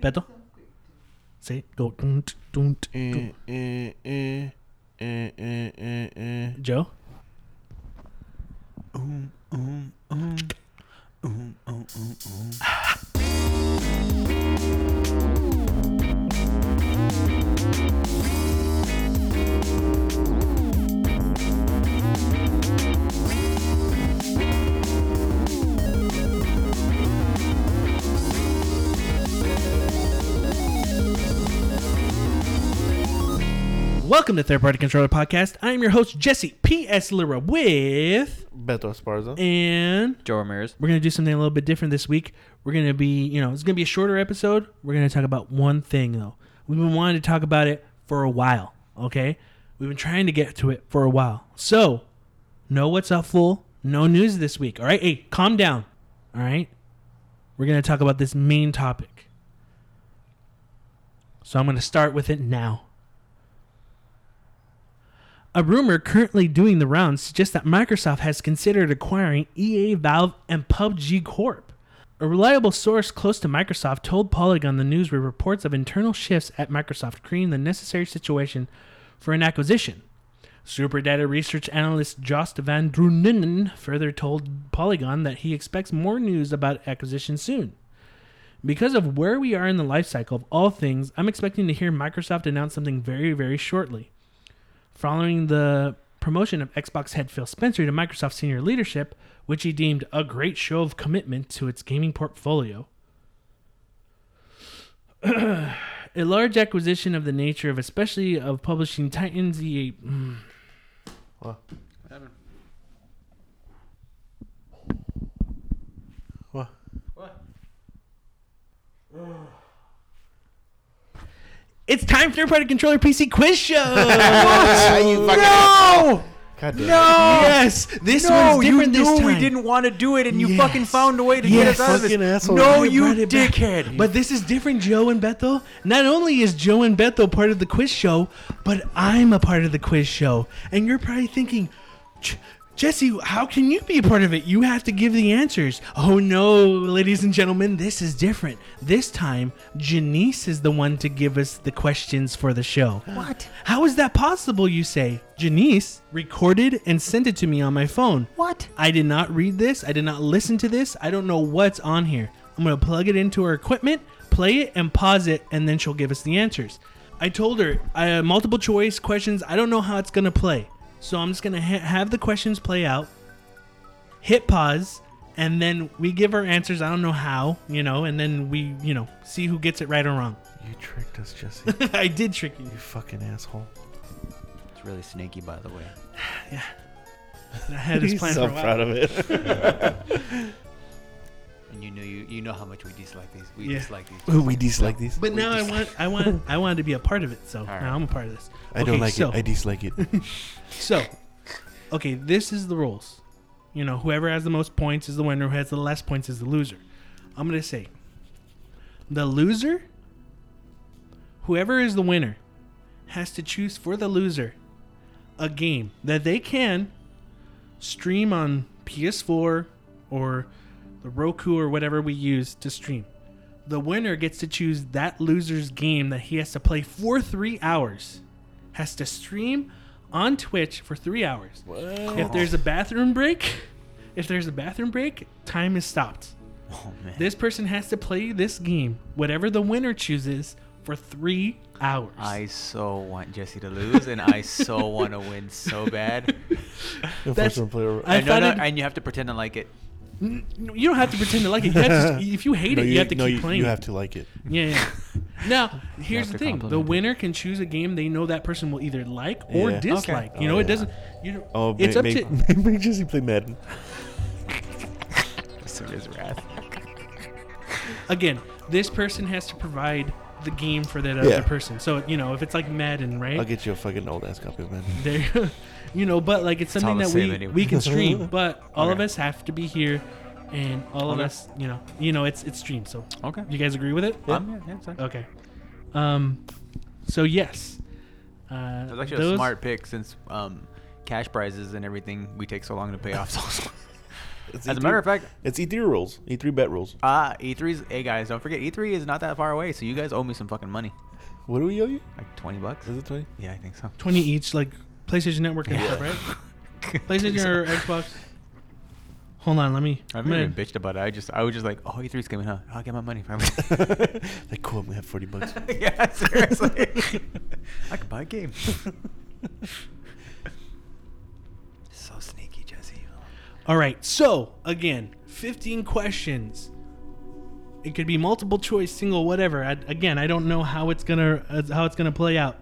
Beto? Say it. Go. Dun, tsk, dun, tsk, dun. Eh, eh, eh, eh, eh, eh, eh. Joe? Um, um, um. Um, um, um, um. Welcome to Third Party Controller Podcast. I'm your host, Jesse P.S. Lira with. Beto Esparza. And Joe Ramirez. we're going to do something a little bit different this week. We're going to be, you know, it's going to be a shorter episode. We're going to talk about one thing, though. We've been wanting to talk about it for a while, okay? We've been trying to get to it for a while. So, know what's up, fool. No news this week, all right? Hey, calm down, all right? We're going to talk about this main topic. So, I'm going to start with it now. A rumor currently doing the rounds suggests that Microsoft has considered acquiring EA, Valve, and PUBG Corp. A reliable source close to Microsoft told Polygon the news with reports of internal shifts at Microsoft creating the necessary situation for an acquisition. Superdata research analyst Joost van Dreunen further told Polygon that he expects more news about acquisition soon. Because of where we are in the life cycle of all things, I'm expecting to hear Microsoft announce something very, very shortly. Following the promotion of Xbox head Phil Spencer to Microsoft senior leadership, which he deemed a great show of commitment to its gaming portfolio. a large acquisition of the nature of especially of publishing Titans EA mm, What? What? It's time for your Party Controller PC Quiz Show. You fucking- No! God damn. No! yes, this no, one's you different knew this time. we didn't want to do it, and you Yes. fucking found a way to Yes. get us out of Fucking this. asshole. No, I you brought it back. dickhead. But this is different, Joe and Bethel. Not only is Joe and Bethel part of the quiz show, but I'm a part of the quiz show. And you're probably thinking, "J- Jesse, how can you be a part of it? You have to give the answers. Oh no, ladies and gentlemen, this is different. This time, Janice is the one to give us the questions for the show. what? How is that possible, you say? Janice recorded and sent it to me on my phone. What? I did not read this. I did not listen to this. I don't know what's on here. I'm going to plug it into her equipment, play it, and pause it, and then she'll give us the answers. I told her uh, multiple choice questions. I don't know how it's going to play. So I'm just going to ha- have the questions play out, hit pause, and then we give our answers. I don't know how, you know, and then we, you know, see who gets it right or wrong. You tricked us, Jesse. I did trick you. you fucking asshole. It's really sneaky, by the way. Yeah. I had this He's plan so for a while. proud of it. And you know, you you know how much we dislike these. We Yeah. dislike these. Ooh, we dislike these. But We now I want, I want, I wanted to be a part of it. So right. now I'm a part of this. I don't like so- it. I dislike it. So, okay, this is the rules. You know, whoever has the most points is the winner. Who has the less points is the loser. I'm gonna say, the loser, whoever is the winner, has to choose for the loser a game that they can stream on PS4 or the Roku or whatever we use to stream. The winner gets to choose that loser's game that he has to play for three hours. Has to stream on Twitch for three hours. What? If there's a bathroom break, if there's a bathroom break, time is stopped. Oh man. This person has to play this game, whatever the winner chooses, for three hours. I so want Jesse to lose, and I so want to win so bad. The That's- first player. I and, no, no, and you have to pretend to like it. N- You don't have to pretend to like it. You have to, if you hate no, it, you, have to no, keep you, playing. You have to like it. Yeah. yeah. Now, here's the thing: the winner can choose a game they know that person will either like or Yeah. dislike. Okay. You know, Oh, it yeah. doesn't. You know, Oh, it's ma- up make, to. make Jesse play Madden. Serious wrath. Again, this person has to provide the game for that Yeah. other person. So you know, if it's like Madden, right? I'll get you a fucking old ass copy of Madden. there you know but like it's It's something all that we anyway. we can stream but all of us have to be here and all of us you know you know it's it's streamed so Okay. you guys agree with it Um, yeah, yeah, okay um so yes uh That's actually those- a smart pick since um, cash prizes and everything we take so long to pay off. So, as a E3 matter of fact, it's E3 rules. E3 bet rules. ah, E3's. Hey guys, don't forget E3 is not that far away, so you guys owe me some fucking money, What do we owe you? like twenty bucks. Is it 20? Yeah, I think so. 20 each, like PlayStation Network and stuff, right? PlayStation or Xbox. Hold on, let me. I've I'm never gonna- been bitched about it. I just, I was just like, oh, E3's coming, huh? I'll get my money finally. like, cool, we have 40 bucks. yeah, seriously. I could buy a game. so sneaky, Jesse. All right, so again, 15 questions. It could be multiple choice, single, whatever. I, again, I don't know how it's gonna uh, how it's gonna play out.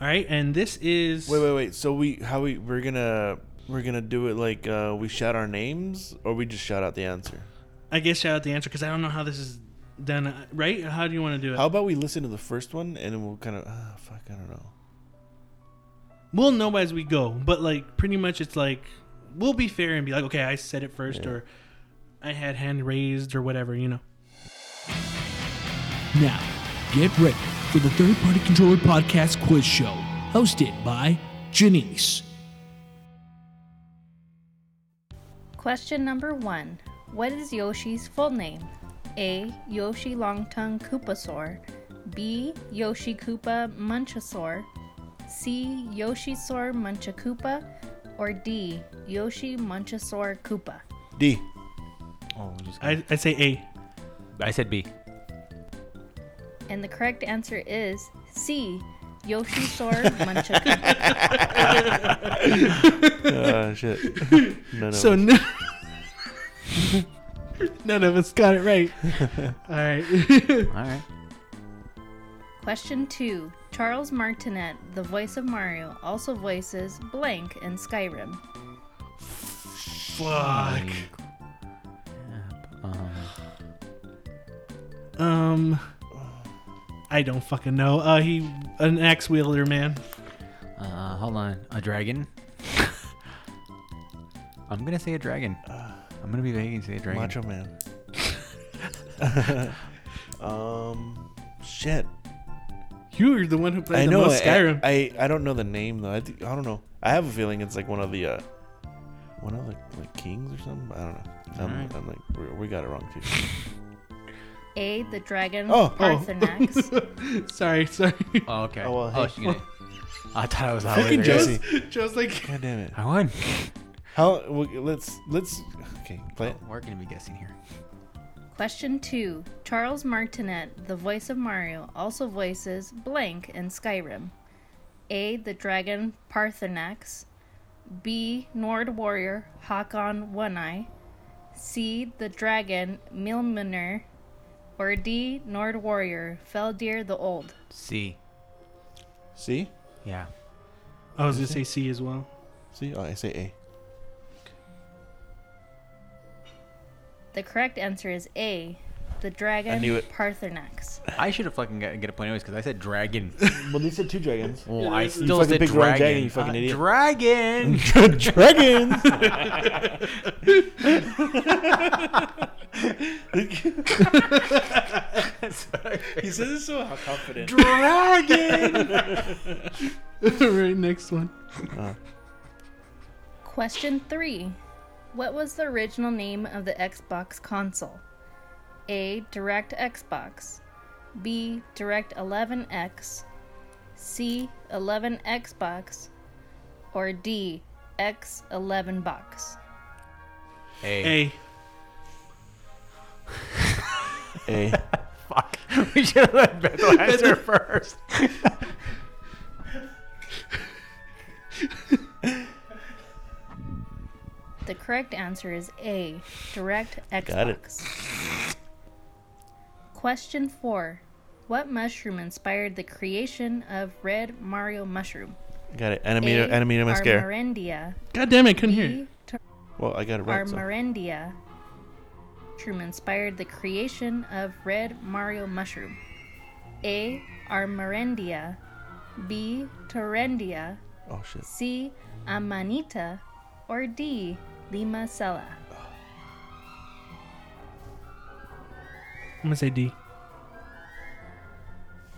All right, and this is Wait, wait, wait. So we, how we, we're gonna, we're gonna do it like uh, we shout our names, or we just shout out the answer. I guess shout out the answer because I don't know how this is done. uh, Right? How do you want to do it? How about we listen to the first one and then we'll kind of, ah, fuck, I don't know. we'll know as we go, but like pretty much it's like we'll be fair and be like, okay, I said it first, Yeah. or I had hand raised, or whatever, you know. Now, get ready for the Third Party Controller Podcast Quiz Show, hosted by Janice. Question number one What is Yoshi's full name? A. Yoshi Longtongue Koopasaur. B. Yoshi Koopa Munchasaur. C. Yoshisaur Munchakoopa. Or D. Yoshi Munchasaur Koopa. D. Oh, we just. I, I say A. I said B. And the correct answer is C. Yoshisaur Munchakoopa. uh, shit. No, no. So no, none of us got it right. All right. All right. Question two Charles Martinet, the voice of Mario, also voices blank in Skyrim. Fuck. Um, Um, I don't fucking know. Uh, he an axe wielder man. uh, hold on. A dragon. I'm gonna say a dragon. I'm gonna be vague and say a dragon. Macho Man. um, shit. You were the one who played I the know. most Skyrim. I, I don't know the name though. I, think, I don't know. I have a feeling it's like one of the uh, one of the like kings or something. I don't know. I'm, Alright. I'm like we, we got it wrong too. A. The dragon Oh, oh. Paarthurnax. sorry, sorry. Oh, okay. Oh, well, oh, hey. she gonna- I thought I was out Fucking with Jesse. Jesse. Joe's like, God damn it. I won. How? well, Let's let's. Okay, play it. Oh, we're gonna be guessing here. Question two Charles Martinet, the voice of Mario, also voices blank in Skyrim. A. The dragon Paarthurnax. B. Nord warrior Hakon One Eye. C. The dragon Mirmulnir. Or D. Nord warrior fell Feldir the Old. C. C? Yeah. I was gonna say C as well. see. Oh, I say A. The correct answer is A. The dragon I knew it. Paarthurnax. I should have fucking get, get a point anyways because I said dragon. Well, they said two dragons. Well, I you still fucking said picked the wrong dragon. dragon, you fucking Uh, idiot. Dragon. Dragons. He says it so confident. dragon. right, next one. Question 3. What was the original name of the Xbox console? A. Direct Xbox. B. Direct 11X. C. 11 Xbox. Or D. X11 box. A. A. A. Fuck. We should have let Bethel answer first. The correct answer is A. Direct Xbox. Got it. Question 4. What mushroom inspired the creation of Red Mario Mushroom? Got it. Animator, A. animator mascara. Armarendia. God damn it, couldn't hear. B. Ter- Well, I got it right. So. Armarendia. Mushroom inspired the creation of Red Mario Mushroom. A. Armarendia. B. Torrendia. Oh shit. C. Amanita. Or D. Lima Limacella. I'm gonna say D.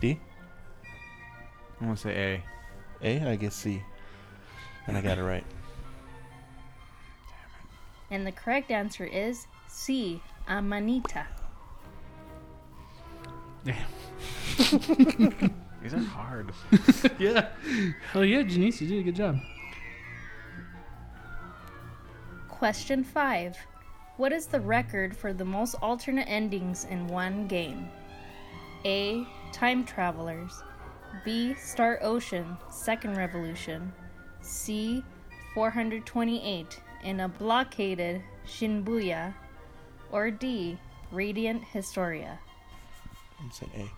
D. I'm gonna say A. A. I guess C. And I got it right. And the correct answer is C. Amanita. Damn. These are hard. yeah. Oh yeah, Janice, you did a good job. Question 5. What is the record for the most alternate endings in one game? A. Time Travelers. B. Star Ocean, Second Revolution. C. 428 in a blockaded Shibuya. Or D. Radiant Historia. I'm gonna say A.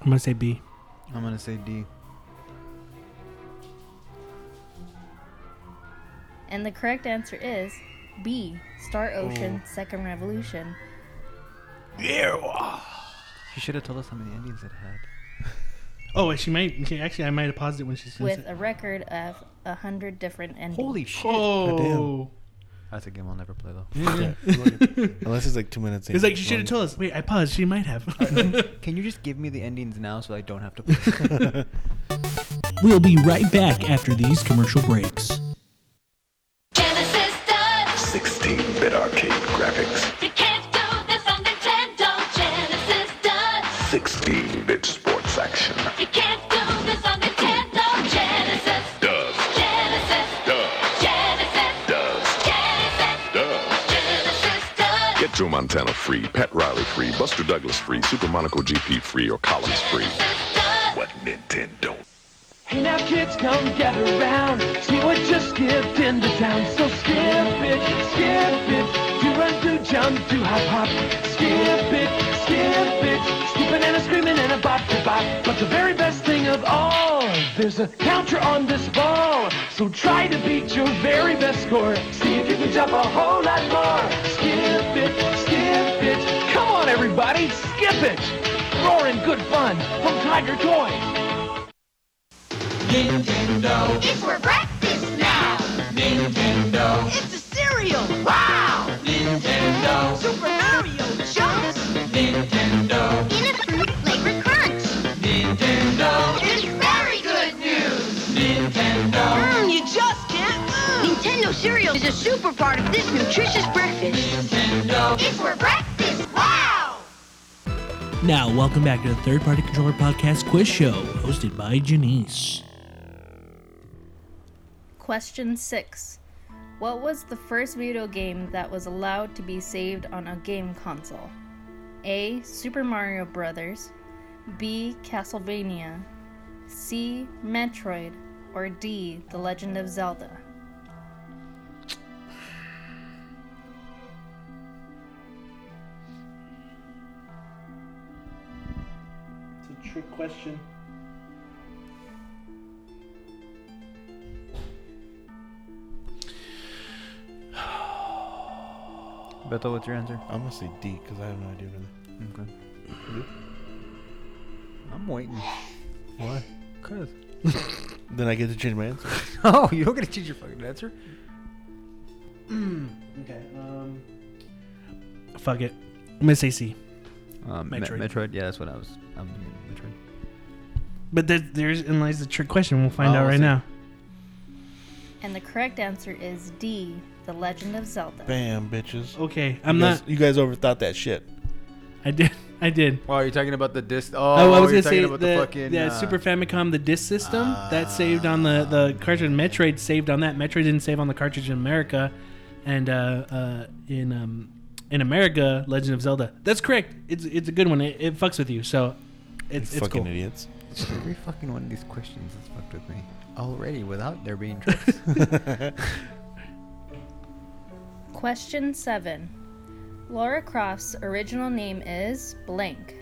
I'm gonna say B. I'm gonna say D. And the correct answer is B. Star Ocean, Second Revolution. She should have told us how many endings it had. Oh, she might. She, actually, I might have paused it when she said with it. a record of a hundred different endings. Holy shit! Oh. That's a game I'll never play though. Yeah, look Unless it's like two minutes in. It's like she should have told us. Wait, I paused. She might have. Can you just give me the endings now so I don't have to play? We'll be right back after these commercial breaks. 16-bit arcade graphics, You can't do this on Nintendo. Genesis does. 16-bit sports action. You can't do this on Nintendo. Genesis. Does, Genesis. does, Genesis. does, Genesis. does. Genesis does. Get Joe Montana free, Pat Riley free, Buster Douglas free, Super Monaco GP free, or Collins free. What Nintendo? Hey now kids, come get around. See what just skipped into town. So skip it, skip it. Do run, do jump, do hop hop. Skip it, skip it. Skipping and a screaming and a bop to bop. But the very best thing of all, there's a counter on this ball. So try to beat your very best score. See if you can jump a whole lot more. Skip it, skip it. Come on everybody, skip it. Roaring good fun from Tiger Toys. It's for breakfast now. Nintendo. It's a cereal. Wow. Nintendo. Super Mario Chunks. Nintendo. In a fruit flavored crunch. Nintendo. It's very good news. Nintendo. Mmm, you just can't move. Nintendo cereal is a super part of this nutritious breakfast. Nintendo. It's for breakfast. Wow. Now, welcome back to the Third Party Controller Podcast Quiz Show, hosted by Janice. Question 6. What was the first video game that was allowed to be saved on a game console? A. Super Mario Brothers. B. Castlevania. C. Metroid. Or D. The Legend of Zelda. It's a trick question. Beto, what's your answer? I'm gonna say D because I have no idea really. Okay. I'm waiting. Why? Cause. Then I get to change my answer. Oh, you don't get to change your fucking answer. Okay. Um. Fuck it. I'm gonna say C. Um, Me- Metroid. Metroid. Yeah, that's what I was. I'm thinking Metroid. But there, there's in lies the trick question. We'll find Oh, out we'll right see. now. And the correct answer is D. The Legend of Zelda. Bam, bitches. Okay, I'm you guys, not. You guys overthought that shit. I did. I did. Oh, you're talking about the disc? Oh, Oh, I was you're gonna say the, the, fucking yeah, uh, Super Famicom, the disc system that saved on the the cartridge. Metroid saved on that. Metroid didn't save on the cartridge in America, and uh, uh, in um, in America, Legend of Zelda. That's correct. It's it's a good one. It, it fucks with you, so it's it's fucking cool. idiots. Every fucking one of these questions has fucked with me already without there being tricks. Question 7. Laura Croft's original name is blank.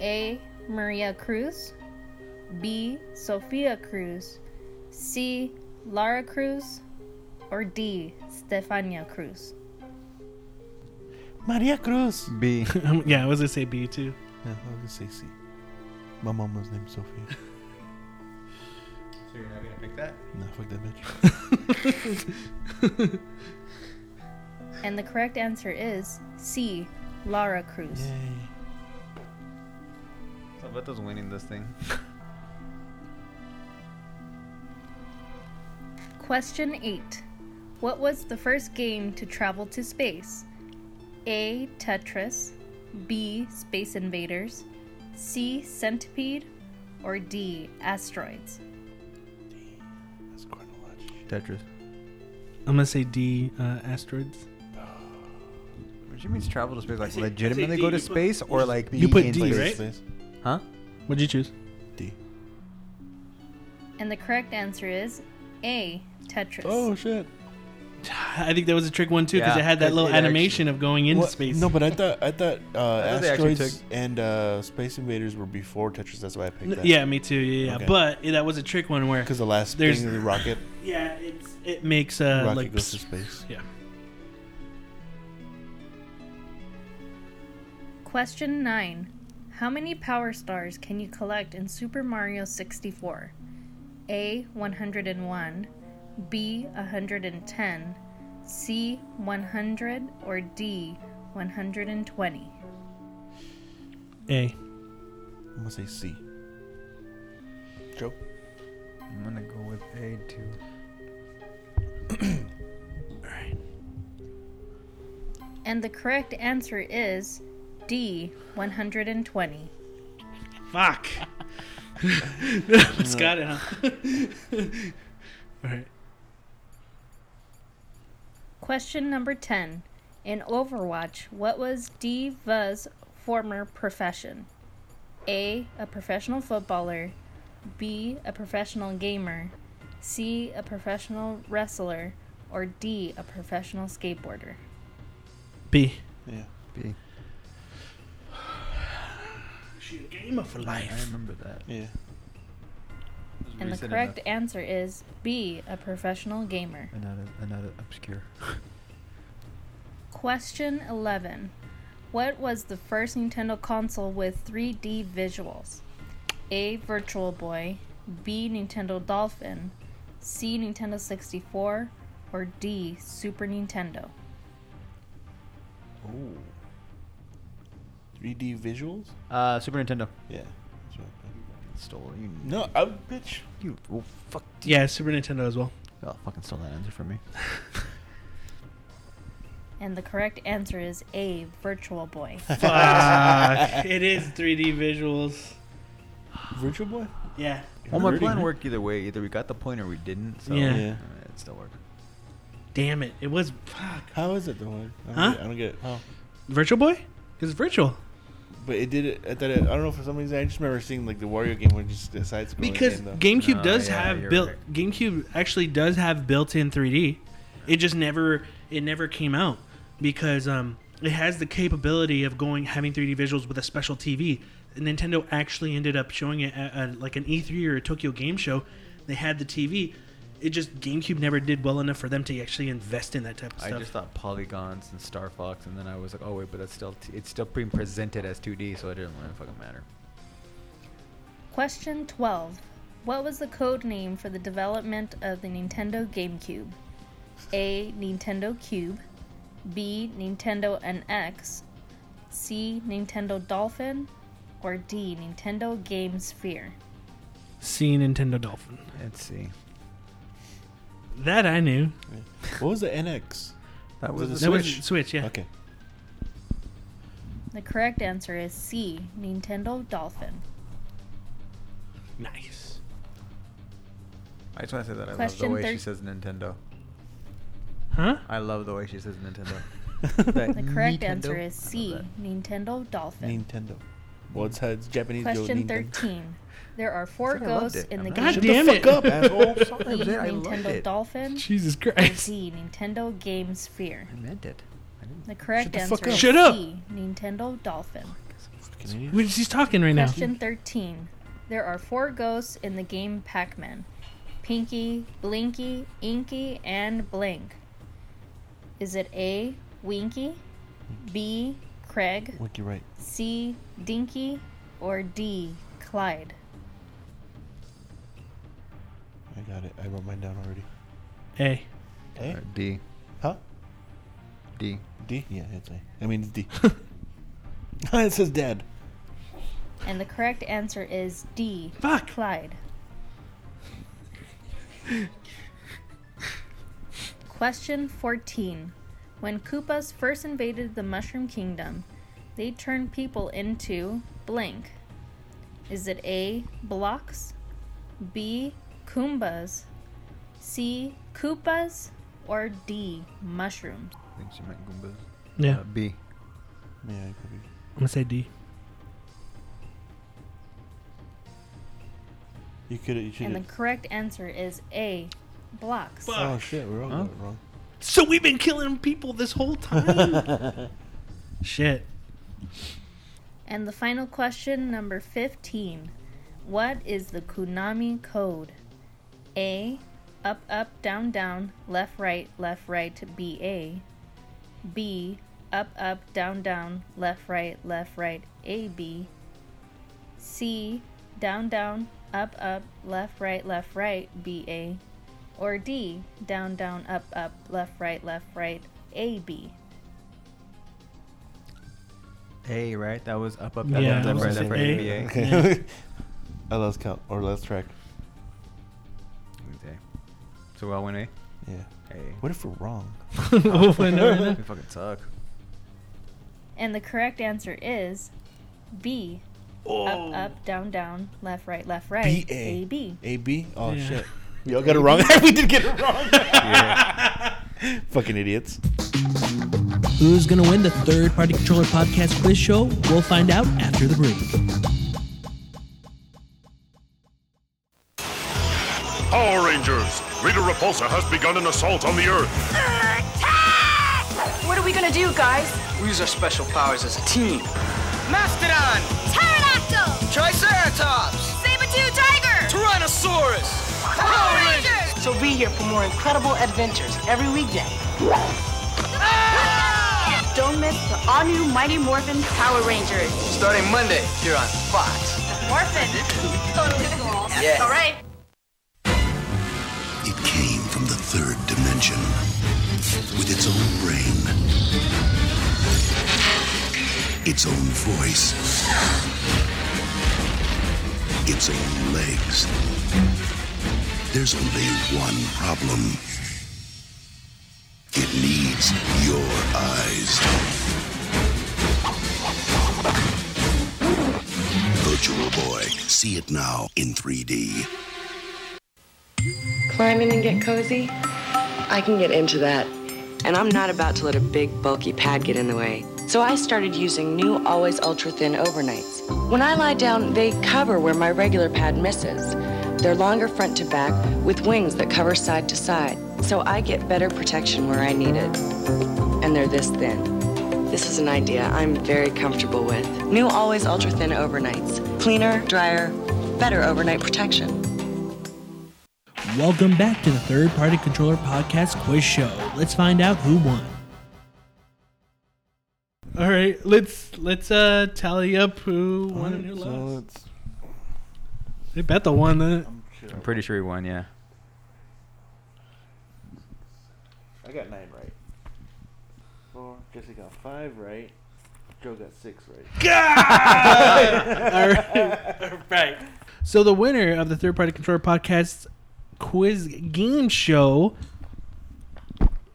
A. Maria Cruz. B. Sophia Cruz. C. Lara Cruz. Or D. Stefania Cruz. Maria Cruz. B. yeah, I was gonna say B too. Yeah, I was gonna say C. My mom was named Sophia. So you're not gonna pick that? nah, fuck that bitch. And the correct answer is C. Lara Cruz. Yay. So winning this thing. Question 8. What was the first game to travel to space? A. Tetris, B. Space Invaders, C. Centipede, or D. Asteroids? That's chronological. Tetris. I'm gonna say D. Uh, asteroids. Which means travel to space, like say- I say legitimately D, go to you put- space, or like You be put in D, space? right? Space. Huh? What'd you choose? D. And the correct answer is A. Tetris. Oh shit. I think that was a trick one too because Yeah, it had that it- little it animation of going into What? space. No, but I thought I thought uh, thought they actually asteroids and uh, space invaders were before Tetris. That's why I picked N- that. yeah, me too. Yeah, yeah. Okay. but yeah, that was a trick one where Because the last There's- thing, the rocket, yeah, it's it makes uh rocket like goes to space. yeah. Question 9. How many power stars can you collect in Super Mario 64? A. 101, B. 110, C. 100, or D. 120? A. I'm gonna say C. Joe. I'm gonna go with A too. Alright. And the correct answer is D. 120. Fuck. it's got it. Huh? All right. Question number 10. In Overwatch, what was D.Va's former profession? A. A professional footballer. B. A professional gamer. C. A professional wrestler. Or D. A professional skateboarder. B. Yeah. B. She a gamer for life. I remember that. Yeah. And the Recent correct answer is B. A professional gamer. enough. Another, another obscure. Question 11. What was the first Nintendo console with 3D visuals? A. Virtual Boy, B. Nintendo Dolphin, C. Nintendo 64, or D. Super Nintendo? Oh. 3D visuals. Uh, Super Nintendo. Yeah. That's what I Stole you. think. No, I bitch. You. Oh, fuck. Yeah, Super Nintendo as well. Oh, fucking stole that answer from me. And the correct answer is A. Virtual Boy. Fuck. it is 3D visuals. Virtual Boy. Yeah. Well, my Really? plan worked either way. Either we got the point or we didn't. So Yeah. Yeah. uh, it still worked. Damn it. It was fuck. How is it though? I don't Huh? Get, I don't get it. How? Virtual Boy? Because it's virtual. But it did it. I thought it, I don't know for some reason. I just remember seeing like the Wario game where it just decides to Because game. GameCube No, does yeah, have built right. GameCube actually does have built-in 3D. It just never it never came out because um it has the capability of going having 3D visuals with a special TV. Nintendo actually ended up showing it at, at like an E3 or a Tokyo Game Show. They had the TV. It just GameCube never did well enough for them to actually invest in that type of I stuff. I just thought polygons and Star Fox, and then I was like, oh wait, but that's still t- it's still being presented as 2D, so it didn't really fucking matter. Question 12. What was the code name for the development of the Nintendo GameCube? A. Nintendo Cube, B. Nintendo NX, C. Nintendo Dolphin, or D. Nintendo Game Sphere? See Nintendo Dolphin. Let's see. That I knew. what was the NX? That Was was it That the was Switch? Switch, yeah. Okay. The correct answer is C. Nintendo Dolphin. Nice. I just want to say that I Question love the way thir- she says Nintendo. Huh? I love the way she says Nintendo. The correct Nintendo? answer is C. Nintendo Dolphin. Nintendo. Well, it's, it's Japanese. Question Nintendo. 13. There are four said I loved ghosts it. in I'm the not- game. God damn it. Fuck up, asshole. Sorry, E. Jay, I loved Nintendo it. Dolphin, Jesus or Christ. D. Nintendo Game Sphere. I meant it. I didn't. The correct the answer fuck is. Shut up. C. Nintendo Dolphin. Oh, fucking idiot. Wait, She's talking right now. Question 13. There are four ghosts in the game Pac-Man. Pinky, Blinky, Inky, and Blink. Is it A. Winky, B. Craig, Wiki right. C. Dinky, or D. Clyde? I got it. I wrote mine down already. A. A? D. Huh? D. D? Yeah, it's A. I mean, it's D. it says dad. And the correct answer is D. Fuck. Clyde. Question 14. When Koopas first invaded the Mushroom Kingdom, they turned people into blank. Is it A. Blocks, B. Koombas, C. Koopas, or D. Mushrooms? I think she meant Goombas. Yeah, Uh, B. Yeah, it could be. I'm gonna say D. You could. You should. And the correct answer is A. Blocks. Oh shit, we're all Huh? got wrong. So we've been killing people this whole time. Shit. And the final question, number 15. What is the Konami code? A. Up, up, down, down, left, right, left, right, B, A. B. Up, up, down, down, left, right, left, right, A, B. C. Down, down, up, up, left, right, left, right, B, A. Or D. Down, down, up, up, left, right, left, right, A, B. A, right? That was up, up, Yeah, down, I down, was left, right, gonna left, right, say A. A. Okay. I lost count or last track. Okay. So I win A. Yeah. Hey. What if we're wrong? Oh, I know, I know. We fucking suck. And the correct answer is B. Up, up, oh. down, down, left, right, left, right. B-A. A, B. A B. Oh Yeah. shit. Y'all got it wrong. we did get it wrong. Yeah. Fucking idiots. Who's going to win the third party controller podcast quiz show? We'll find out after the break. Power Rangers! Rita Repulsa has begun an assault on the Earth. What are we gonna do, guys? We use our special powers as a team. Mastodon! Pterodactyl! Triceratops! Saber-tooth tiger! Tyrannosaurus! Power Rangers! So be here for more incredible adventures every weekday. Ah! Don't miss the all-new Mighty Morphin Power Rangers. Starting Monday here on Fox. Morphin! Totally cool. Yeah. All right. Dimension with its own brain, its own voice, its own legs. There's only one problem. It needs your eyes. Virtual Boy. See it now in 3D. Climb in and get cozy? I can get into that. And I'm not about to let a big, bulky pad get in the way. So I started using new Always Ultra Thin overnights. When I lie down, they cover where my regular pad misses. They're longer front to back with wings that cover side to side. So I get better protection where I need it. And they're this thin. This is an idea I'm very comfortable with. New Always Ultra Thin overnights. Cleaner, drier, better overnight protection. Welcome back to the third party controller podcast quiz show. Let's find out who won. All right, let's let's uh tally up who won and who so lost. it's They bet the one that I'm pretty sure he won, yeah. I got nine right. Four. Jesse got five right. Joe got six right. All right. All right. So the winner of the third party controller podcast quiz game show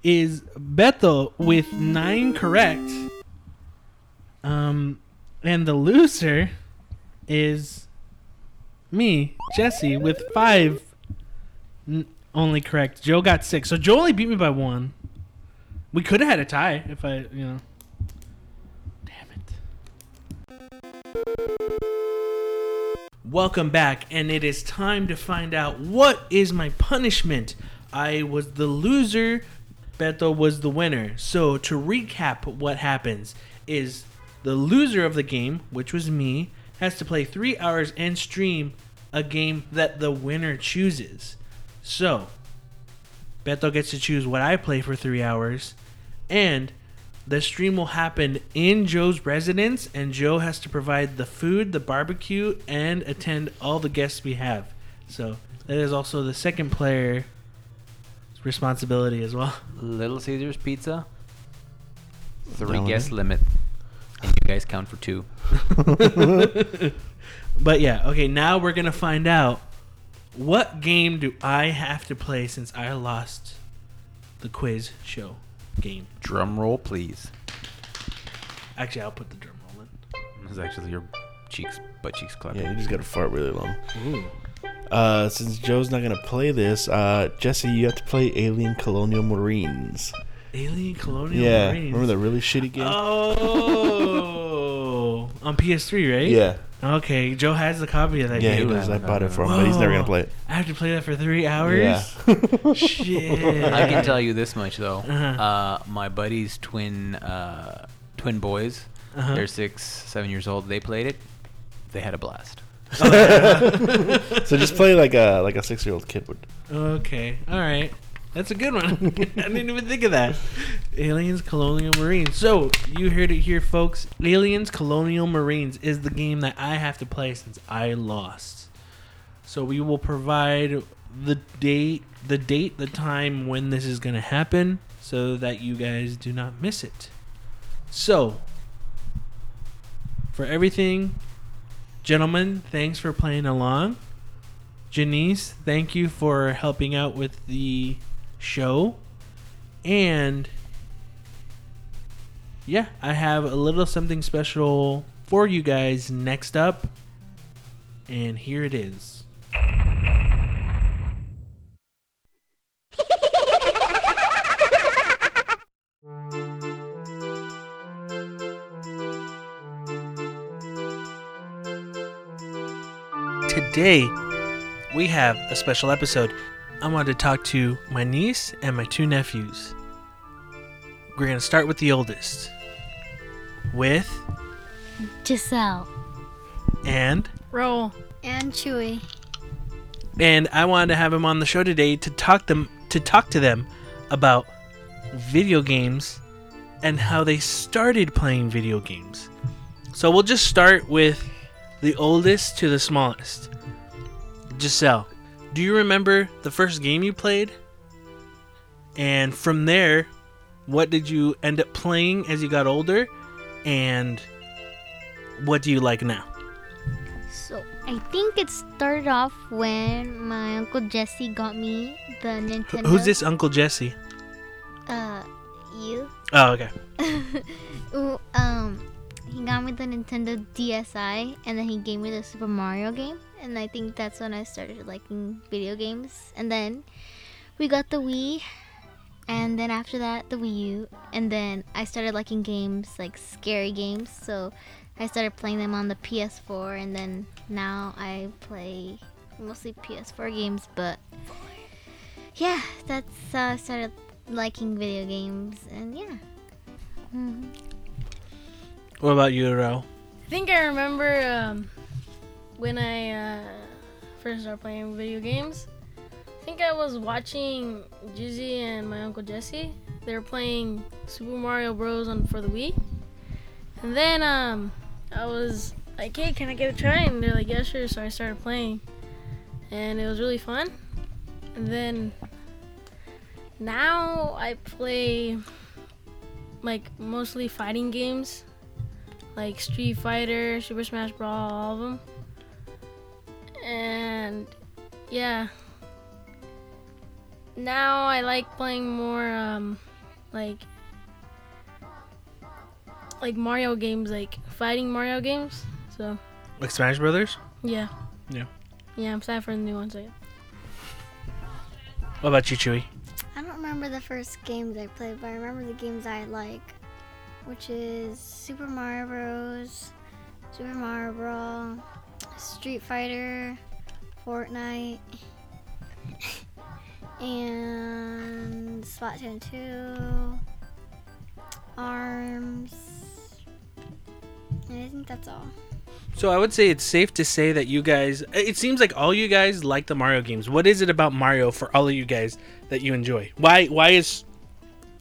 is Beto with nine correct. Um, and the loser is me, Jesse, with five n- only correct. Joe got six, so Joe only beat me by one. We could have had a tie if I, you know. Welcome back, and it is time to find out what is my punishment. I was the loser, Beto was the winner. So to recap what happens is the loser of the game, which was me, has to play 3 hours and stream a game that the winner chooses. So, Beto gets to choose what I play for 3 hours and the stream will happen in Joe's residence, and Joe has to provide the food, the barbecue, and attend all the guests we have. So that is also the second player's responsibility as well. Little Caesars Pizza. Three Down with guest it. limit. And you guys count for two. but yeah, okay, now we're gonna find out what game do I have to play since I lost the quiz show game. Drum roll, please. Actually, I'll put the drum roll in. This is actually your cheeks, butt cheeks clapping. Yeah, you just gotta fart really long. Ooh. Uh, since Joe's not gonna play this, uh, Jesse, you have to play Alien Colonial Marines. Alien Colonial yeah, Marines. remember that really shitty game? Oh, on PS3, right? Yeah. Okay, Joe has the copy of that game. Yeah, he game. does. I bought it for him, but he's never gonna play it. I have to play that for three hours. Yeah. Shit. I can tell you this much though. Uh-huh. Uh, my buddy's twin uh, twin boys, Uh-huh. they're six, seven years old. They played it. They had a blast. so just play like a like a six year old kid would. Okay, all right. That's a good one. I didn't even think of that. Aliens Colonial Marines. So, you heard it here, folks. Aliens Colonial Marines is the game that I have to play since I lost. So, we will provide the date, the date, the time when this is going to happen so that you guys do not miss it. So, for everything, gentlemen, thanks for playing along. Janice, thank you for helping out with the show. And yeah, I have a little something special for you guys next up. And here it is. Today, we have a special episode. I wanted to talk to my niece and my two nephews. We're going to start with the oldest. With Giselle. and Roll. And Chewy. and I wanted to have him on the show today to talk them to talk to them about video games and how they started playing video games. So we'll just start with the oldest to the smallest. Giselle, do you remember the first game you played? And from there, what did you end up playing as you got older? And what do you like now? So I think it started off when my uncle Jesse got me the Nintendo. Who's this Uncle Jesse? Uh, you. Oh, okay. Um, he got me the Nintendo DSi, and then he gave me the Super Mario game, and I think that's when I started liking video games. And then we got the Wii, and then after that the Wii U, and then I started liking games like scary games. So I started playing them on the PS4, and then now I play mostly PS4 games. But yeah, that's how I started liking video games, and yeah. Mhm. What about you, Ro? I think I remember um, when I uh, first started playing video games. I think I was watching Jizzy and my uncle Jesse. They were playing Super Mario Bros. on for the Wii, and then um, I was like, "Hey, can I get a try?" And they're like, "Yeah, sure." So I started playing, and it was really fun. And then now I play like mostly fighting games like Street Fighter, Super Smash Brawl, all of them. And yeah. Now I like playing more um like like Mario games, like fighting Mario games. So Like Smash Brothers? yeah. Yeah. Yeah, I'm sad for the new ones. So yeah. What about you, Chewy? I don't remember the first games I played, but I remember the games I like, which is Super Mario Bros., Super Mario Brawl, Street Fighter, Fortnite, and Splatoon 2, Arms, and I think that's all. So I would say it's safe to say that you guys. It seems like all you guys like the Mario games. What is it about Mario for all of you guys that you enjoy? Why why is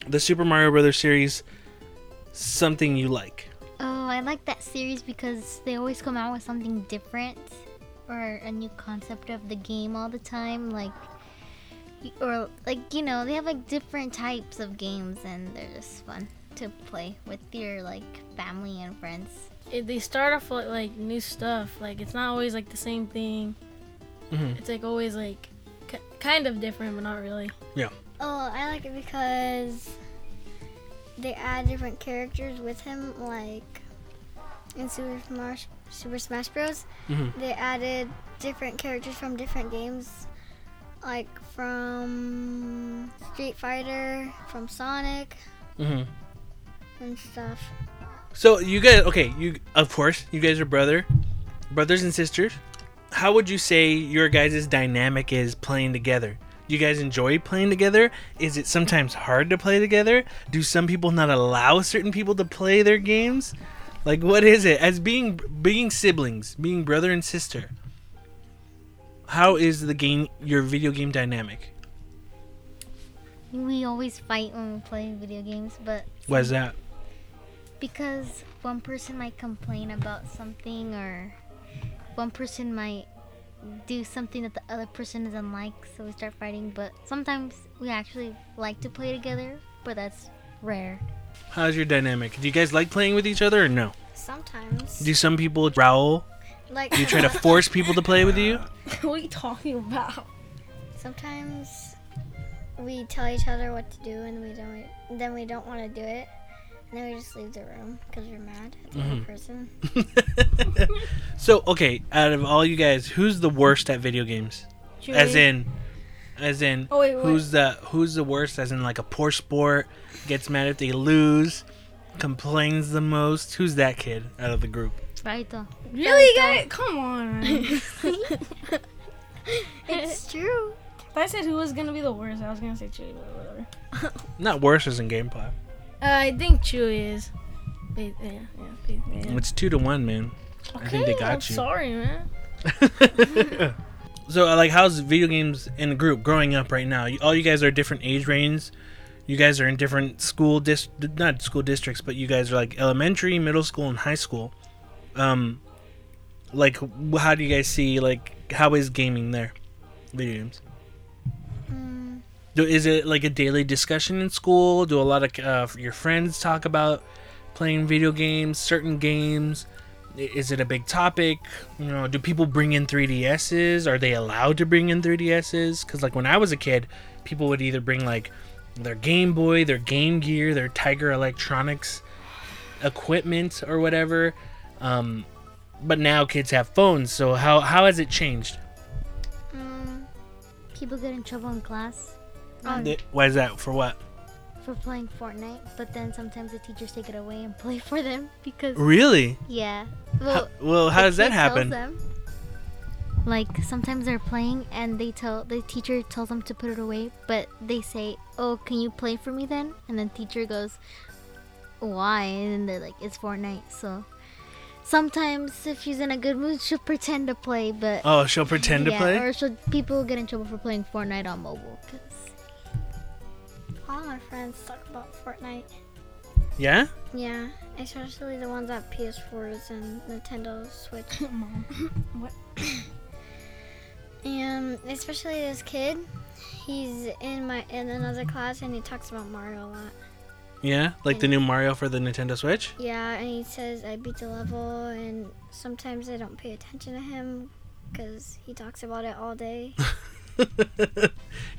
the Super Mario Brothers series something you like? Oh, I like that series because they always come out with something different or a new concept of the game all the time. Like, or like you know, they have like different types of games and they're just fun to play with your like family and friends. It, they start off with like new stuff. Like it's not always like the same thing. Mhm. It's like always like k- kind of different, but not really. Yeah. Oh, I like it because they add different characters with him, like in Super Smash, Super Smash Bros. Mhm. They added different characters from different games, like from Street Fighter, from Sonic, hmm and stuff. So you guys, okay, you of course you guys are brother, brothers and sisters. How would you say your guys' dynamic is playing together? Do you guys enjoy playing together? Is it sometimes hard to play together? Do some people not allow certain people to play their games? Like what is it as being being siblings, being brother and sister? How is the game your video game dynamic? We always fight when we play video games, but Why is that? because one person might complain about something or one person might do something that the other person doesn't like, so we start fighting. But sometimes we actually like to play together, but that's rare. How's your dynamic? Do you guys like playing with each other or no? Sometimes. Do some people growl? Like Do you try to force people to play with you? what are you talking about? Sometimes we tell each other what to do, and we don't. Then we don't want to do it, and then we just leave the room because we're mad at the other person. So okay, out of all you guys, who's the worst at video games? As Chewy. in, as in, Oh, wait, wait. who's the who's the worst? As in, like a poor sport, gets mad if they lose, complains the most. Who's that kid out of the group? Raito. Really, guys? Come on. man. it's true. If I said who was gonna be the worst, I was gonna say Chewy, but whatever. Not worse as in gameplay. Uh, I think Chewy is. Yeah, yeah, yeah. It's two to one, man. I think they Okay, got I'm you. sorry, man. So, uh, like, how's video games in a group growing up right now? You, all you guys are different age ranges. You guys are in different school dis not school districts, but you guys are like elementary, middle school, and high school. Um, like, how do you guys see like how is gaming there? Video games. Do, is it like a daily discussion in school? Do a lot of uh, your friends talk about playing video games, certain games? Is it a big topic? You know, do people bring in 3DSs? Are they allowed to bring in 3DSs? Because like when I was a kid, people would either bring like their Game Boy, their Game Gear, their Tiger Electronics equipment or whatever. Um, but now kids have phones. So how how has it changed? Mm, people get in trouble in class um, Th- Why is that? For what? for playing Fortnite, but then sometimes the teachers take it away and play for them because. Really? Yeah. How- well, how the does that kid tells happen? them- like sometimes they're playing and they tell the teacher tells them to put it away, but they say, "Oh, can you play for me then?" And then the teacher goes, "Why?" And they're like, "It's Fortnite." So sometimes if she's in a good mood, she'll pretend to play, but Oh, she'll pretend to yeah, play? or she'll people get in trouble for playing Fortnite on mobile. 'cause- All my friends talk about Fortnite. Yeah? Yeah, especially the ones at PS4s and Nintendo Switch. Mom, what? And um, especially this kid, he's in my in another class and he talks about Mario a lot. Yeah? Like the new Mario for the Nintendo Switch? Yeah, and he says I beat the level, and sometimes I don't pay attention to him because he talks about it all day.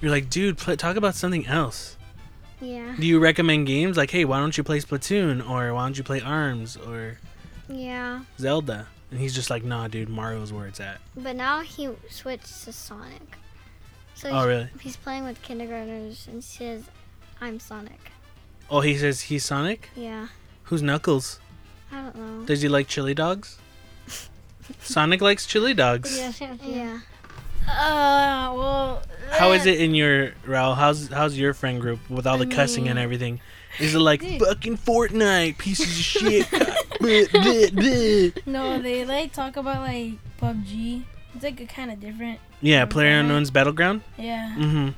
You're like, dude, play, talk about something else. Yeah. Do you recommend games like, hey, why don't you play Splatoon or why don't you play Arms or Yeah, Zelda? And he's just like, nah, dude, Mario's where it's at. but now he switched to Sonic. So Oh, he's- really? He's playing with kindergartners and says, "I'm Sonic." Oh, he says he's Sonic? Yeah, Who's Knuckles? I don't know. Does he like chili dogs? Sonic likes chili dogs. Yeah. Yeah. Uh, well. How is it in your Raul? How's how's your friend group with all the I cussing and everything? Is it like Dude. fucking Fortnite, pieces of shit? Bleh, bleh, bleh. No, they like talk about like PUBG. It's like a kind of different. yeah, Player. Unknown's Battleground. Yeah. Mm-hmm.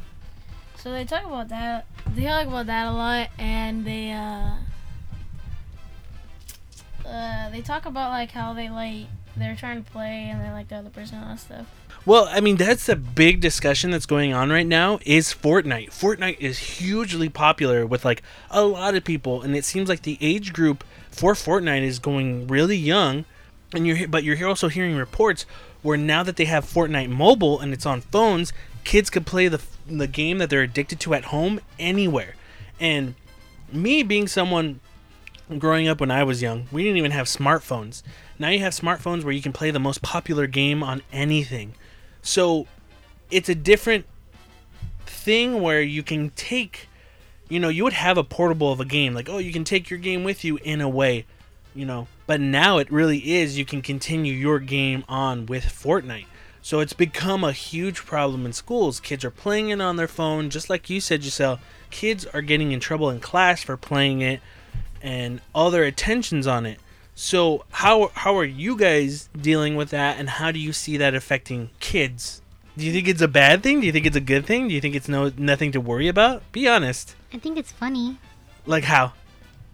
So they talk about that. They talk about that a lot, and they uh, uh, they talk about like how they like they're trying to play and they like the other person and all that stuff. Well, I mean, that's a big discussion that's going on right now is Fortnite. Fortnite is hugely popular with like a lot of people and it seems like the age group for Fortnite is going really young. And you're but you're also hearing reports where now that they have Fortnite mobile and it's on phones, kids could play the the game that they're addicted to at home anywhere. And me being someone growing up when I was young, we didn't even have smartphones. Now you have smartphones where you can play the most popular game on anything. So it's a different thing where you can take you know, you would have a portable of a game like, "Oh, you can take your game with you in a way." You know, but now it really is you can continue your game on with Fortnite. So it's become a huge problem in schools. Kids are playing it on their phone, just like you said, Giselle. Kids are getting in trouble in class for playing it, and all their attention's on it. So how how are you guys dealing with that, and how do you see that affecting kids? Do you think it's a bad thing? Do you think it's a good thing? Do you think it's no nothing to worry about? Be honest. I think it's funny Like how?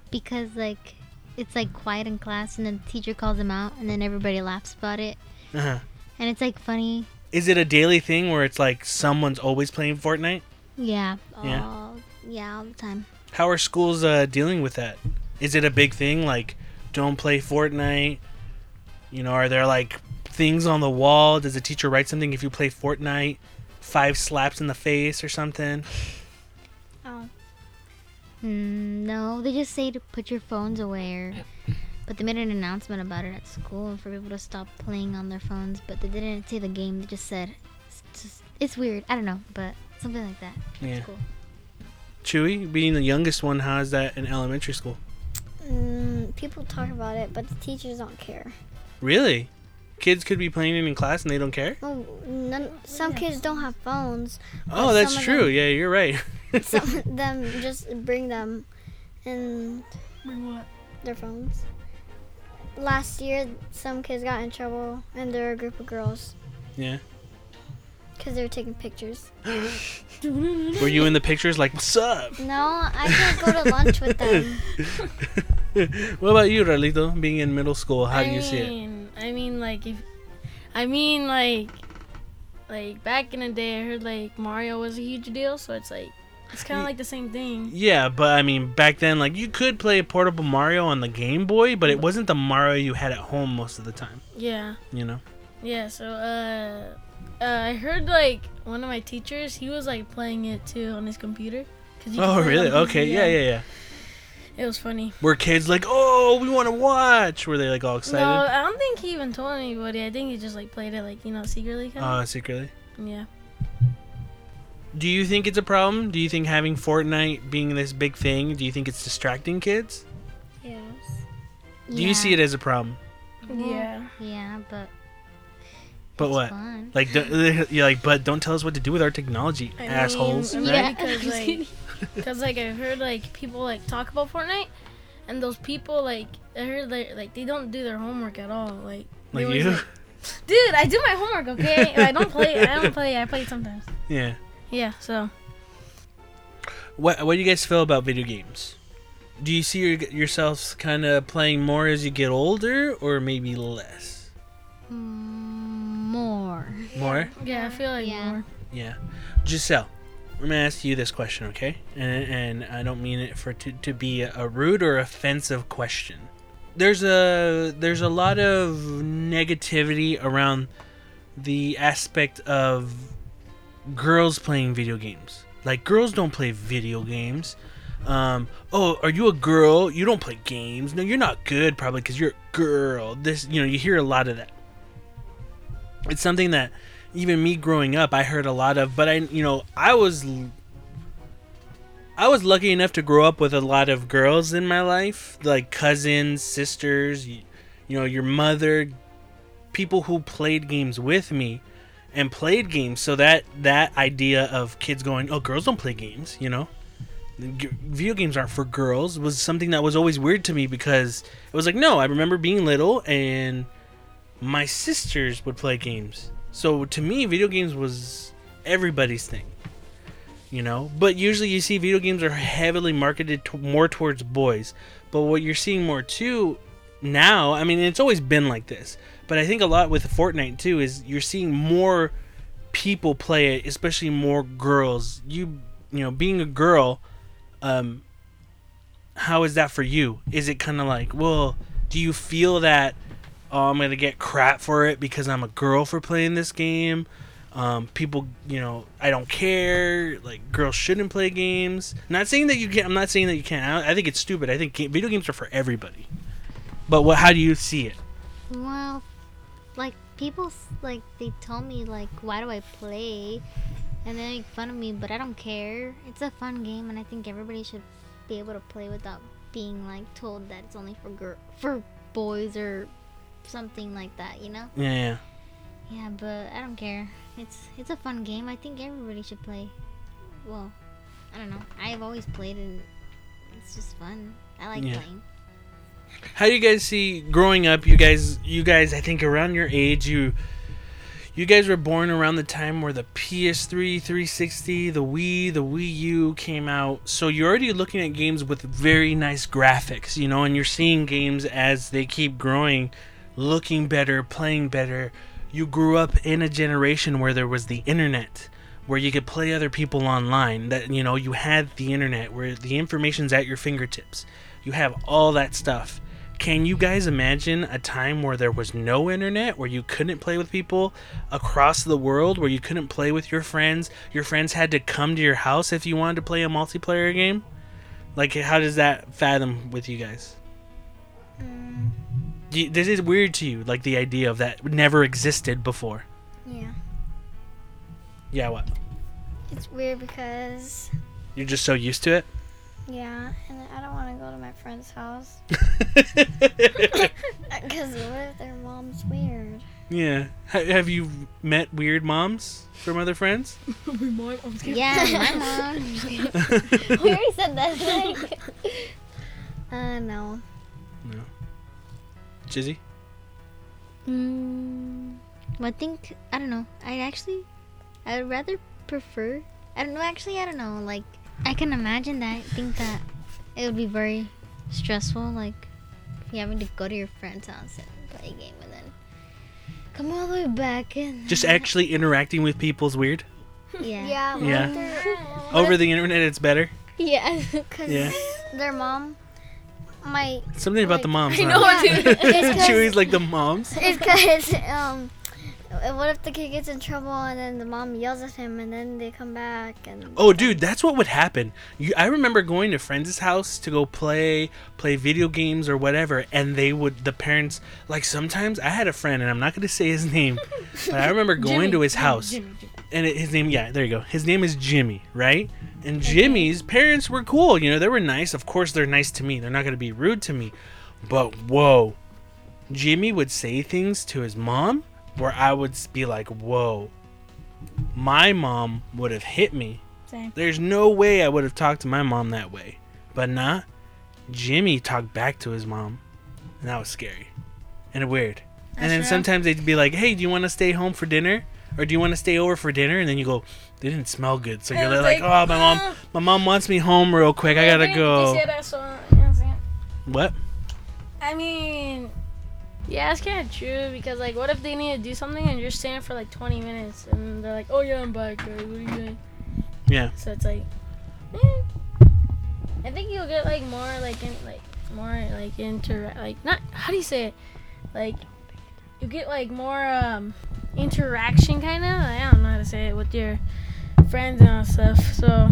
because like it's like quiet in class and then the teacher calls them out and then everybody laughs about it Uh-huh. and it's like funny. Is it a daily thing where it's like someone's always playing Fortnite? Yeah. Yeah. All, yeah, all the time. How are schools uh, dealing with that? Is it a big thing? Like, don't play Fortnite. You know, are there like things on the wall? Does the teacher write something if you play Fortnite? Five slaps in the face or something? Oh. Mm, no, they just say to put your phones away. Or, but they made an announcement about it at school for people to stop playing on their phones. But they didn't say the game. They just said it's, just, it's weird. I don't know, but something like that. Yeah. It's cool. Chewy, being the youngest one, how is that in elementary school? Mm, people talk about it, but the teachers don't care. Really? Kids could be playing it in class and they don't care? Oh, none, some kids don't have phones. Oh, that's true. them- Yeah, you're right. some of them just bring them and Bring what? their phones. Last year, some kids got in trouble, and they're a group of girls yeah. Because they were taking pictures. Were you in the pictures like, what's up? No, I can't go to lunch with them. what about you, Ralito? Being in middle school, how do I you see it? mean, I mean, like if, I mean, like, like back in the day, I heard like Mario was a huge deal, so it's like it's kind of like the same thing. Yeah, but I mean, back then, like you could play a portable Mario on the Game Boy, but it wasn't the Mario you had at home most of the time. Yeah, You know? yeah. So, uh, uh, I heard like one of my teachers, he was like playing it too on his computer. 'cause you Oh, really? Okay, yeah, yeah, yeah. It was funny. Were kids like, oh, we want to watch? Were they like all excited? No, I don't think he even told anybody. I think he just like played it like you know secretly. Kind Uh, secretly. Yeah. Do you think it's a problem? Do you think having Fortnite being this big thing, do you think it's distracting kids? Yes. Do you see it as a problem? Yeah. Yeah, but But what? fun. Like, don't- you're like, but don't tell us what to do with our technology, I assholes. mean, right? Because like, because like I heard like people like talk about Fortnite, and those people like I heard like, like they don't do their homework at all. Like, Like you? like- dude, I do my homework. Okay, I don't play. I don't play. I play sometimes. Yeah. Yeah. So What What do you guys feel about video games? Do you see your, yourselves kind of playing more as you get older, or maybe less? Hmm. More. More? yeah, I feel like more. Yeah. Giselle, I'm gonna ask you this question, okay? And, and I don't mean it for to, to be a rude or offensive question. There's a there's a lot of negativity around the aspect of girls playing video games. Like girls don't play video games. Um, oh, are you a girl? You don't play games. No, you're not good probably because you're a girl. This, you know, you hear a lot of that. It's something that even me growing up, I heard a lot of. But I, you know, I was, I was lucky enough to grow up with a lot of girls in my life, like cousins, sisters, you, you know, your mother, people who played games with me and played games so that that idea of kids going oh girls don't play games you know video games aren't for girls was something that was always weird to me because it was like no i remember being little and my sisters would play games. So to me video games was everybody's thing you know? But usually you see video games are heavily marketed more towards boys. But what you're seeing more too now i mean it's always been like this. But i think a lot with fortnite too is you're seeing more people play it especially more girls. You you know being a girl um how is that for you? Is it kind of like well do you feel that oh i'm gonna get crap for it because i'm a girl for playing this game Um, people, you know, I don't care. Like girls shouldn't play games. Not saying that you can. I'm not saying that you can't. I, I think it's stupid. I think ga- video games are for everybody. But what? How do you see it? Well, like people like they tell me like why do I play, and they make fun of me, but I don't care. It's a fun game, and I think everybody should be able to play without being like told that it's only for girl for boys or something like that. You know? Yeah. yeah. Yeah, but I don't care. It's it's a fun game. I think everybody should play. Well, I don't know. I've always played and it's just fun. I like Yeah. playing. How do you guys see growing up? You guys, you guys, I think around your age, you, you guys were born around the time where the PS3, 360, the Wii, the Wii U came out. So you're already looking at games with very nice graphics, you know, and you're seeing games as they keep growing, looking better, playing better. You grew up in a generation where there was the internet where you could play other people online that you know you had the internet where the information's at your fingertips. You have all that stuff. Can you guys imagine a time where there was no internet where you couldn't play with people across the world where you couldn't play with your friends? Your friends had to come to your house if you wanted to play a multiplayer game? Like how does that fathom with you guys? Do you- this is weird to you like the idea of that never existed before Yeah. yeah what It's weird because, you're just so used to it yeah, and I don't want to go to my friend's house. Because what if their mom's weird? Yeah. Ha- have you met weird moms from other friends? Yeah, my mom. we already said that. Like, Uh, no. No. Jizzy? mm, well, I think I don't know. I actually, I would rather prefer. I don't know. Actually, I don't know. Like, I can imagine that. I think that it would be very stressful. Like, if you having to go to your friend's house and play a game and then come all the way back and Just actually interacting with people is weird. yeah. Yeah. Yeah. Over the internet, it's better. Yeah. Because Yeah. their mom might. Something about the moms. I huh? know, dude. It's 'cause- Chewy's like the moms. It's because, um, what if the kid gets in trouble and then the mom yells at him and then they come back and. Oh, dude, that's what would happen. You, I remember going to friends' house to go play, play video games or whatever, and they would, the parents, like sometimes I had a friend, and I'm not gonna say his name, but I remember going Jimmy. to his Jimmy, house, Jimmy, Jimmy. And it, his name, yeah, there you go. His name is Jimmy, right? And Jimmy's parents were cool. You know, they were nice. Of course, they're nice to me. They're not gonna be rude to me, but whoa, Jimmy would say things to his mom where I would be like, whoa. My mom would have hit me. Same. There's no way I would have talked to my mom that way. But nah, Jimmy talked back to his mom. And that was scary. And weird. That's and then sometimes they'd be like, hey, do you want to stay home for dinner? Or do you want to stay over for dinner? And then you go, they didn't smell good. So you're like, like, oh, my mom, my mom wants me home real quick. I gotta go. say that, so, you know what I'm saying? What? I mean, yeah, it's kind of true because like, what if they need to do something and you're staying for like 20 minutes and they're like, "Oh yeah, I'm back, guys. What are you doing?" Yeah. So it's like, eh. I think you'll get like more like in, like more like inter like not how do you say it like you get like more um interaction kind of I don't know how to say it with your friends and all stuff. So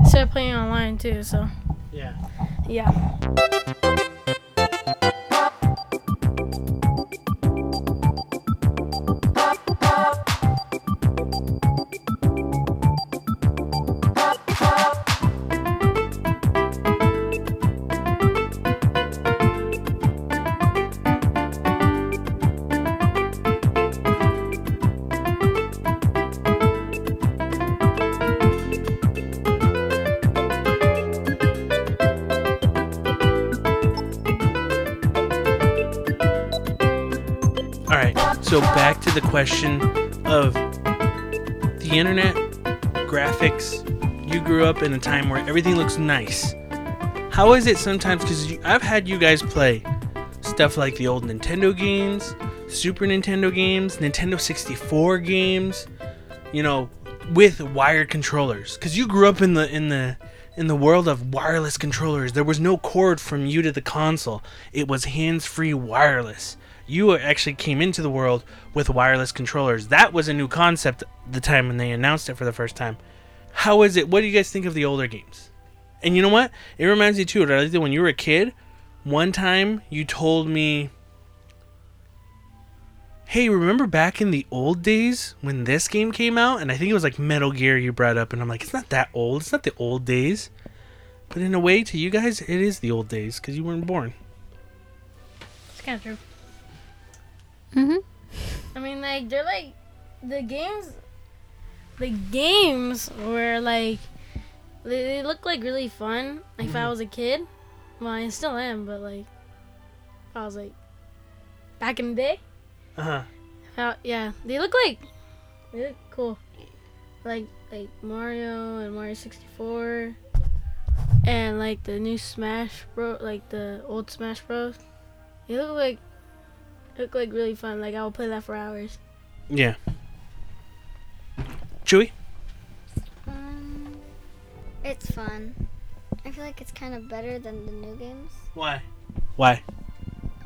instead of playing online too. So Yeah. yeah. Question of the internet, graphics. You grew up in a time where everything looks nice. How is it sometimes? Because I've had you guys play stuff like the old Nintendo games, Super Nintendo games, Nintendo 64 games. You know, with wired controllers. Because you grew up in the in the in the world of wireless controllers. There was no cord from you to the console. It was hands-free wireless. You actually came into the world with wireless controllers. That was a new concept the time when they announced it for the first time. How is it? What do you guys think of the older games? And you know what? It reminds me too. Like when you were a kid, one time you told me, "Hey, remember back in the old days when this game came out?" And I think it was like Metal Gear you brought up, and I'm like, "It's not that old. It's not the old days." But in a way, to you guys, it is the old days because you weren't born. It's kind of true. Mhm. I mean, like they're like the games. The games were like they, they look like really fun. Like if I Mhm. was a kid, well, I still am, but like I was like back in the day, Uh huh. how, yeah, they look like they look cool. Like like Mario and Mario 64, and like the new Smash Bro, like the old Smash Bros. They look like look like really fun. Like I will play that for hours. Yeah. Chewy. Um, it's fun. I feel like it's kind of better than the new games. Why? Why?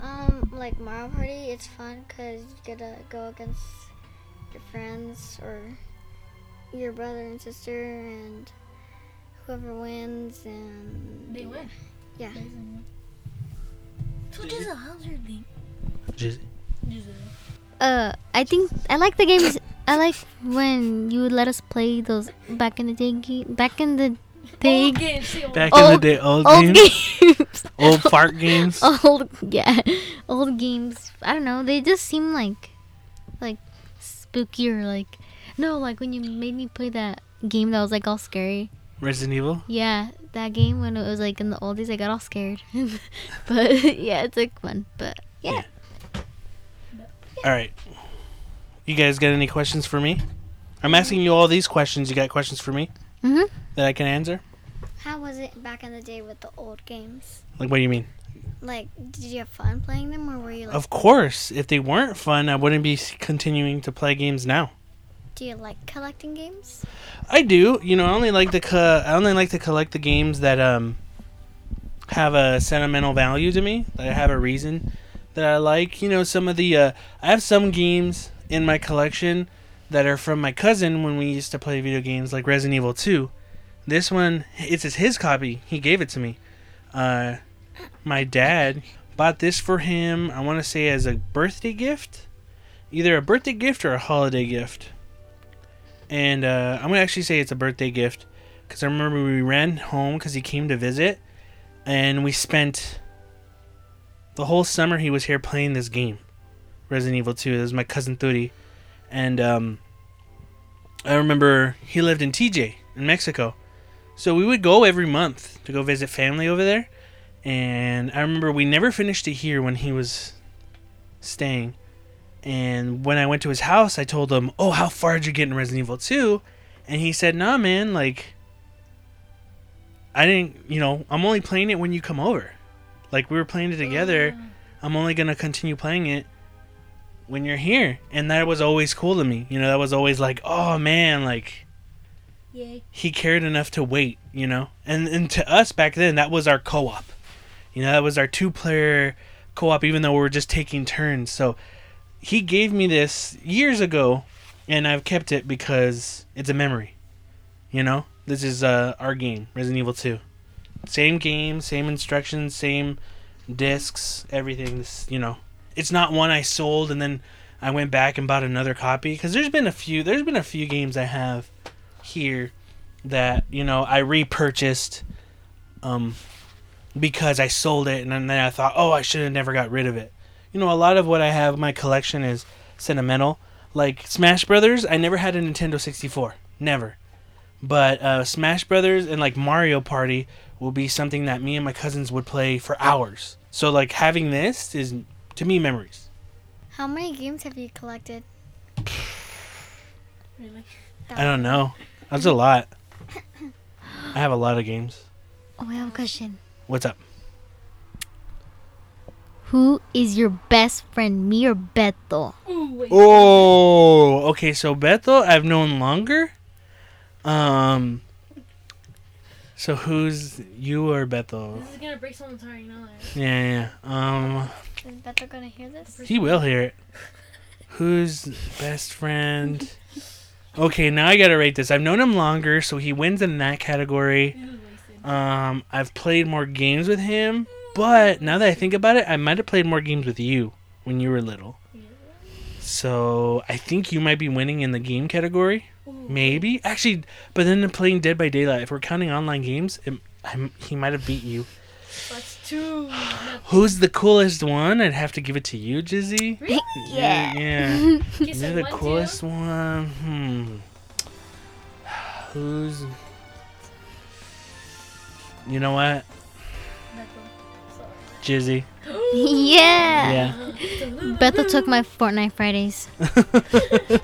Um, like Mario Party, it's fun because you get to go against your friends or your brother and sister, and whoever wins, and They win. Yeah. So just a your thing? Jizzy. Uh, I think I like the games. I like when you would let us play those back in the day. ga- Back in the day. Old games, see, old- Back in the day, old games? games. Old fart games? Old, yeah, old games. I don't know. They just seem like, like spooky or like, no, like when you made me play that game that was like all scary. Resident Evil. Yeah, that game when it was like in the old days, I got all scared. but yeah, it's like fun. But yeah. All right. You guys got any questions for me? I'm asking you all these questions. You got questions for me Mhm. that I can answer? How was it back in the day with the old games? Like, what do you mean? Like, did you have fun playing them, or were you like, Of course. If they weren't fun, I wouldn't be s- continuing to play games now. do you like collecting games? I do. You know, I only like to co- I only like to collect the games that um have a sentimental value to me. That have a reason that I like. You know, some of the uh, I have some games in my collection that are from my cousin when we used to play video games, like Resident Evil 2. This one, it's his- copy. He gave it to me. Uh, my dad bought this for him. I want to say as a birthday gift, either a birthday gift or a holiday gift and uh, I'm gonna actually say it's a birthday gift because I remember we ran home because he came to visit, and we spent the whole summer he was here playing this game, Resident Evil 2. It was my cousin Thudi, and um, I remember he lived in TJ in Mexico, so we would go every month to go visit family over there, and I remember we never finished it here when he was staying. And when I went to his house, I told him, "Oh, how far did you get in Resident Evil 2?" And he said, "Nah, man. Like, I didn't. You know, I'm only playing it when you come over. Like, we were playing it together. I'm only gonna continue playing it when you're here." And that was always cool to me. You know, that was always like, "Oh man, like." He cared enough to wait, you know. And and to us back then, that was our co-op. You know, that was our two-player co-op, even though we were just taking turns. So he gave me this years ago, and I've kept it because it's a memory. You know, this is uh, our game, Resident Evil Two. Same game, same instructions, same discs, everything. This, you know, it's not one I sold and then I went back and bought another copy because there's been a few. There's been a few games I have here that you know I repurchased um because I sold it and then I thought oh I should have never got rid of it. You know a lot of what I have my collection is sentimental. Like Smash Brothers, I never had a Nintendo 64. Never. But uh, Smash Brothers and like Mario Party will be something that me and my cousins would play for hours. So like having this is to me memories. How many games have you collected? Really? I don't know. That's a lot. I have a lot of games. Oh, I have a question. What's up? Who is your best friend, me or Beto? Oh, okay. So Beto, I've known longer. Um, So who's you or Beto? This is gonna break someone's heart, you know that. Yeah, yeah. Um, Is Beto gonna hear this? he will hear it. Who's best friend? Okay, now I gotta rate this. I've known him longer, so he wins in that category. Um, I've played more games with him, but now that I think about it, I might have played more games with you when you were little. So I think you might be winning in the game category. Maybe actually, but then playing Dead by Daylight. If we're counting online games, it, I'm, he might have beat you. That's two. Who's the coolest one? I'd have to give it to you, Jizzy. Really? Yeah. Yeah. You You're the one, two? coolest one. Hmm. Who's? You know what? Jizzy. yeah. Yeah. Beto took my Fortnite Fridays.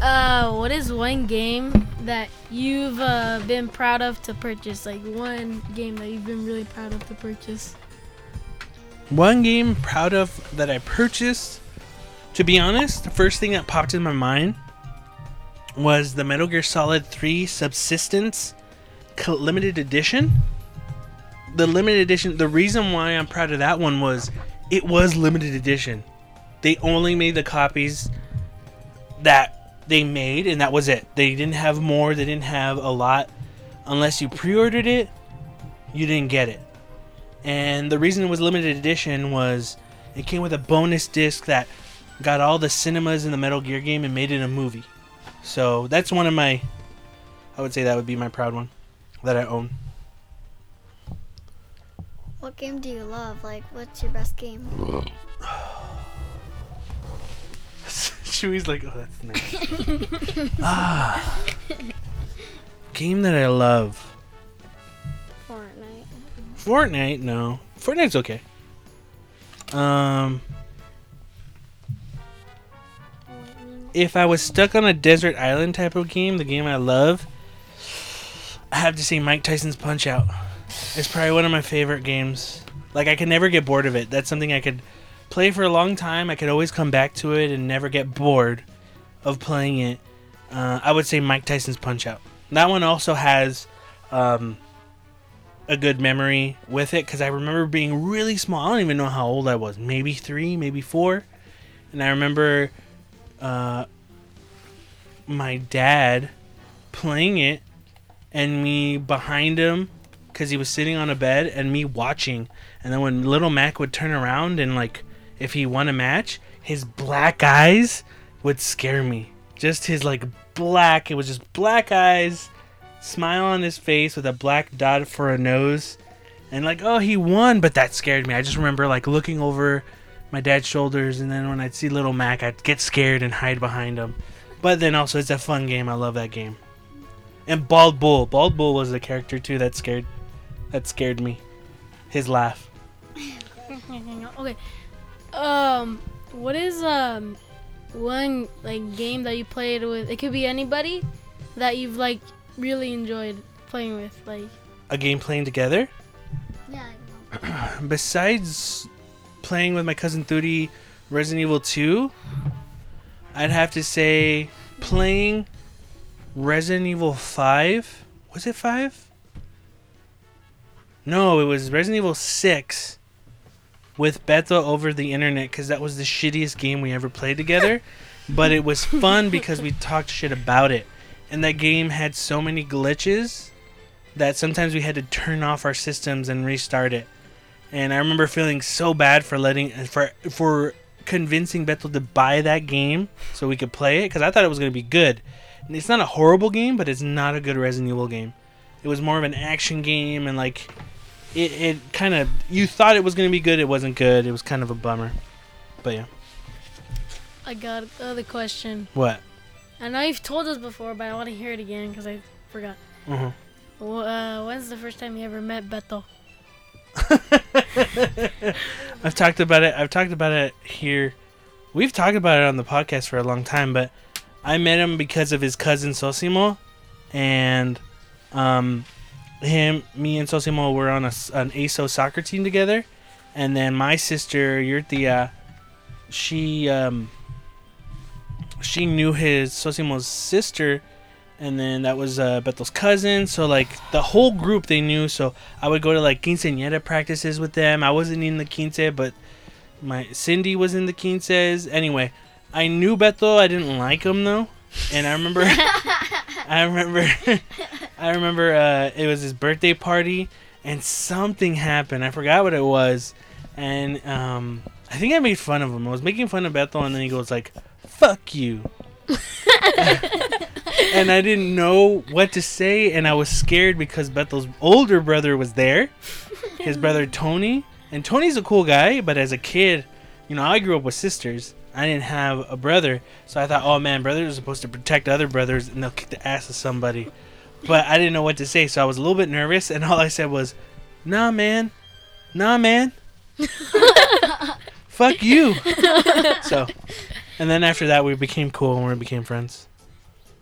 Uh, what is one game that you've uh, been proud of to purchase? Like one game that you've been really proud of to purchase. One game proud of that I purchased. To be honest, the first thing that popped in my mind was the Metal Gear Solid 3 Subsistence limited edition. The limited edition, the reason why I'm proud of that one was it was limited edition. They only made the copies that they made and that was it. They didn't have more, they didn't have a lot. Unless you pre-ordered it, you didn't get it. And the reason it was limited edition was it came with a bonus disc that got all the cinemas in the Metal Gear game and made it a movie. So that's one of my I would say that would be my proud one that I own. What game do you love? Like, what's your best game? Chewy's like, oh, that's nice. ah, game that I love. Fortnite. Fortnite, no. Fortnite's okay. Um, if I was stuck on a desert island type of game, the game I love, I have to say Mike Tyson's Punch Out. It's probably one of my favorite games. Like I could never get bored of it. That's something I could play for a long time. I could always come back to it and never get bored of playing it. Uh, I would say Mike Tyson's Punch Out. That one also has um, a good memory with it because I remember being really small. I don't even know how old I was. Maybe three, maybe four. And I remember uh, my dad playing it and me behind him because he was sitting on a bed and me watching. And then when little Mac would turn around and like if he won a match, his black eyes would scare me. Just his like black, it was just black eyes, smile on his face with a black dot for a nose. And like, oh, he won, but that scared me. I just remember like looking over my dad's shoulders and then when I'd see little Mac, I'd get scared and hide behind him. But then also it's a fun game. I love that game. And Bald Bull. Bald Bull was a character too that scared that scared me. His laugh. okay. Um, what is um one like game that you played with? It could be anybody that you've like really enjoyed playing with. Like, A game playing together? Yeah. Besides playing with my cousin Thudi Resident Evil 2, I'd have to say playing Resident Evil 5. Was it 5? No, it was Resident Evil 6 with Beto over the internet because that was the shittiest game we ever played together. but it was fun because we talked shit about it. And that game had so many glitches that sometimes we had to turn off our systems and restart it. And I remember feeling so bad for letting for for convincing Beto to buy that game so we could play it because I thought it was going to be good. And it's not a horrible game, but it's not a good Resident Evil game. It was more of an action game and like it, it kind of you thought it was going to be good, it wasn't good. It was kind of a bummer. But yeah. I got another question. What? I know you've told us before, but I want to hear it again because I forgot. Mhm. Wh- Uh, when's the first time you ever met Beto? I've talked about it. I've talked about it here. We've talked about it on the podcast for a long time, but I met him because of his cousin Sosimo, and um, him, me, and Sosimo were on a, an AYSO soccer team together, and then my sister Yurtia, she um, she knew his Sosimo's sister and then that was uh, Beto's cousin. So like the whole group they knew. So I would go to like quinceañera practices with them. I wasn't in the quince, but my Cindy was in the quinces. Anyway, I knew Beto. I didn't like him though, and I remember, I remember, I remember uh, it was his birthday party, and something happened. I forgot what it was, and um, I think I made fun of him. I was making fun of Beto, and then he goes like, "Fuck you." and I didn't know what to say, and I was scared because Beto's older brother was there, his brother Tony, and Tony's a cool guy, but as a kid, you know, I grew up with sisters. I didn't have a brother, so I thought, oh man, brothers are supposed to protect other brothers, and they'll kick the ass of somebody. But I didn't know what to say, so I was a little bit nervous, and all I said was, "Nah, man, nah, man, fuck you." so, and then after that, we became cool and we became friends.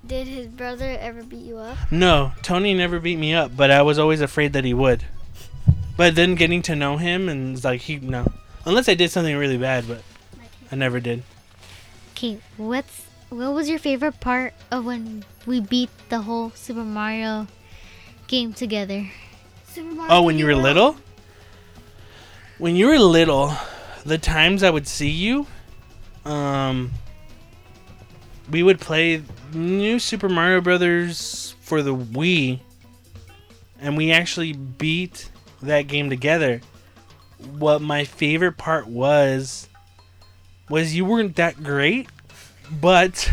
Did his brother ever beat you up? No, Tony never beat me up, but I was always afraid that he would. But then getting to know him and it's like he no, unless I did something really bad, but I never did. Okay, what's what was your favorite part of when we beat the whole Super Mario game together? Super Mario Oh, when you were little? When you were little, the times I would see you, um, we would play new Super Mario Brothers for the Wii, and we actually beat that game together. What my favorite part was was you weren't that great, but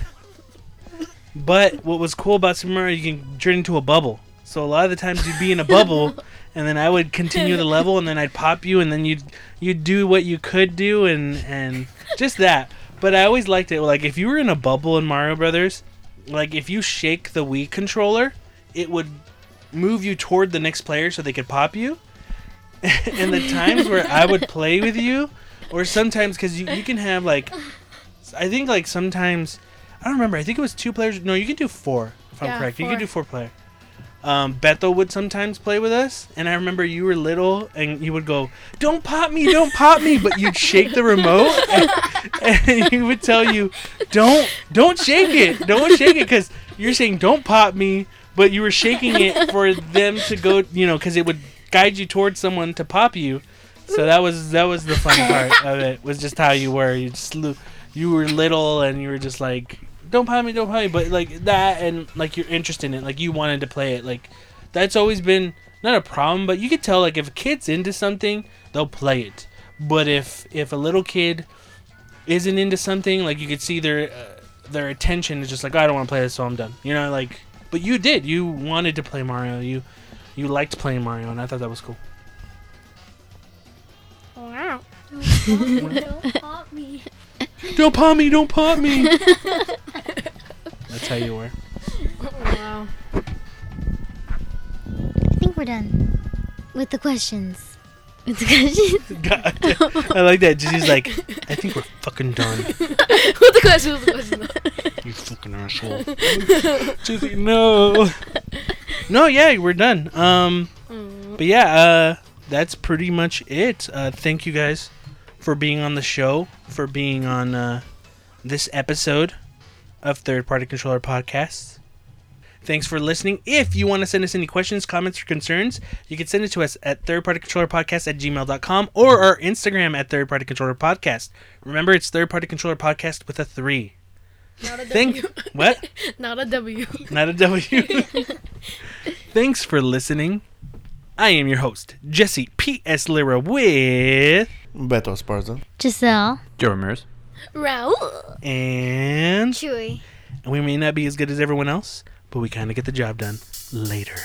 but what was cool about Super Mario, you can turn into a bubble. So a lot of the times you'd be in a bubble, and then I would continue the level, and then I'd pop you, and then you'd you'd do what you could do, and and just that. But I always liked it. Like if you were in a bubble in Mario Brothers, like if you shake the Wii controller, it would move you toward the next player so they could pop you. and the times where I would play with you, or sometimes because you, you can have like, I think like sometimes I don't remember. I think it was two players. No, you can do four if I'm Yeah, correct. You four. can do four player. Um, Beto would sometimes play with us, and I remember you were little, and you would go, "Don't pop me, don't pop me," but you'd shake the remote, and, and he would tell you, "Don't, don't shake it, don't shake it," because you're saying, "Don't pop me," but you were shaking it for them to go, you know, because it would guide you towards someone to pop you. So that was that was the fun part of it. Was just how you were. You just you were little, and you were just like, "Don't pop me, don't pop me," but like that, and like you're interested in it, like you wanted to play it. Like that's always been not a problem, but you could tell like if a kid's into something, they'll play it. But if if a little kid isn't into something, like you could see their uh, their attention is just like, "Oh, I don't want to play this, so I'm done. You know, like. But you did. You wanted to play Mario. You you liked playing Mario, and I thought that was cool. Don't pop me. Don't pop me! Don't pop me! That's how you were. Wow. I think we're done with the questions. With the questions. God, I like that. Jesse's like, I think we're fucking done. what the question? What the question? You fucking asshole. Jesse, no. No, yeah, we're done. Um, but yeah, uh, that's pretty much it. Uh, thank you guys for being on the show, for being on uh, this episode of Third Party Controller Podcast. Thanks for listening. If you want to send us any questions, comments, or concerns, you can send it to us at thirdpartycontrollerpodcast at gmail.com or our Instagram at Third Party Controller Podcast. Remember, it's Third Party Controller Podcast with a three. Not a Thank W. what? Not a W. Not a W. Thanks for listening. I am your host, Jesse P.S. Lira with Beto Esparza. Giselle. Joe Ramirez. Raul. and Chewy. we may not be as good as everyone else, but we kind of get the job done later.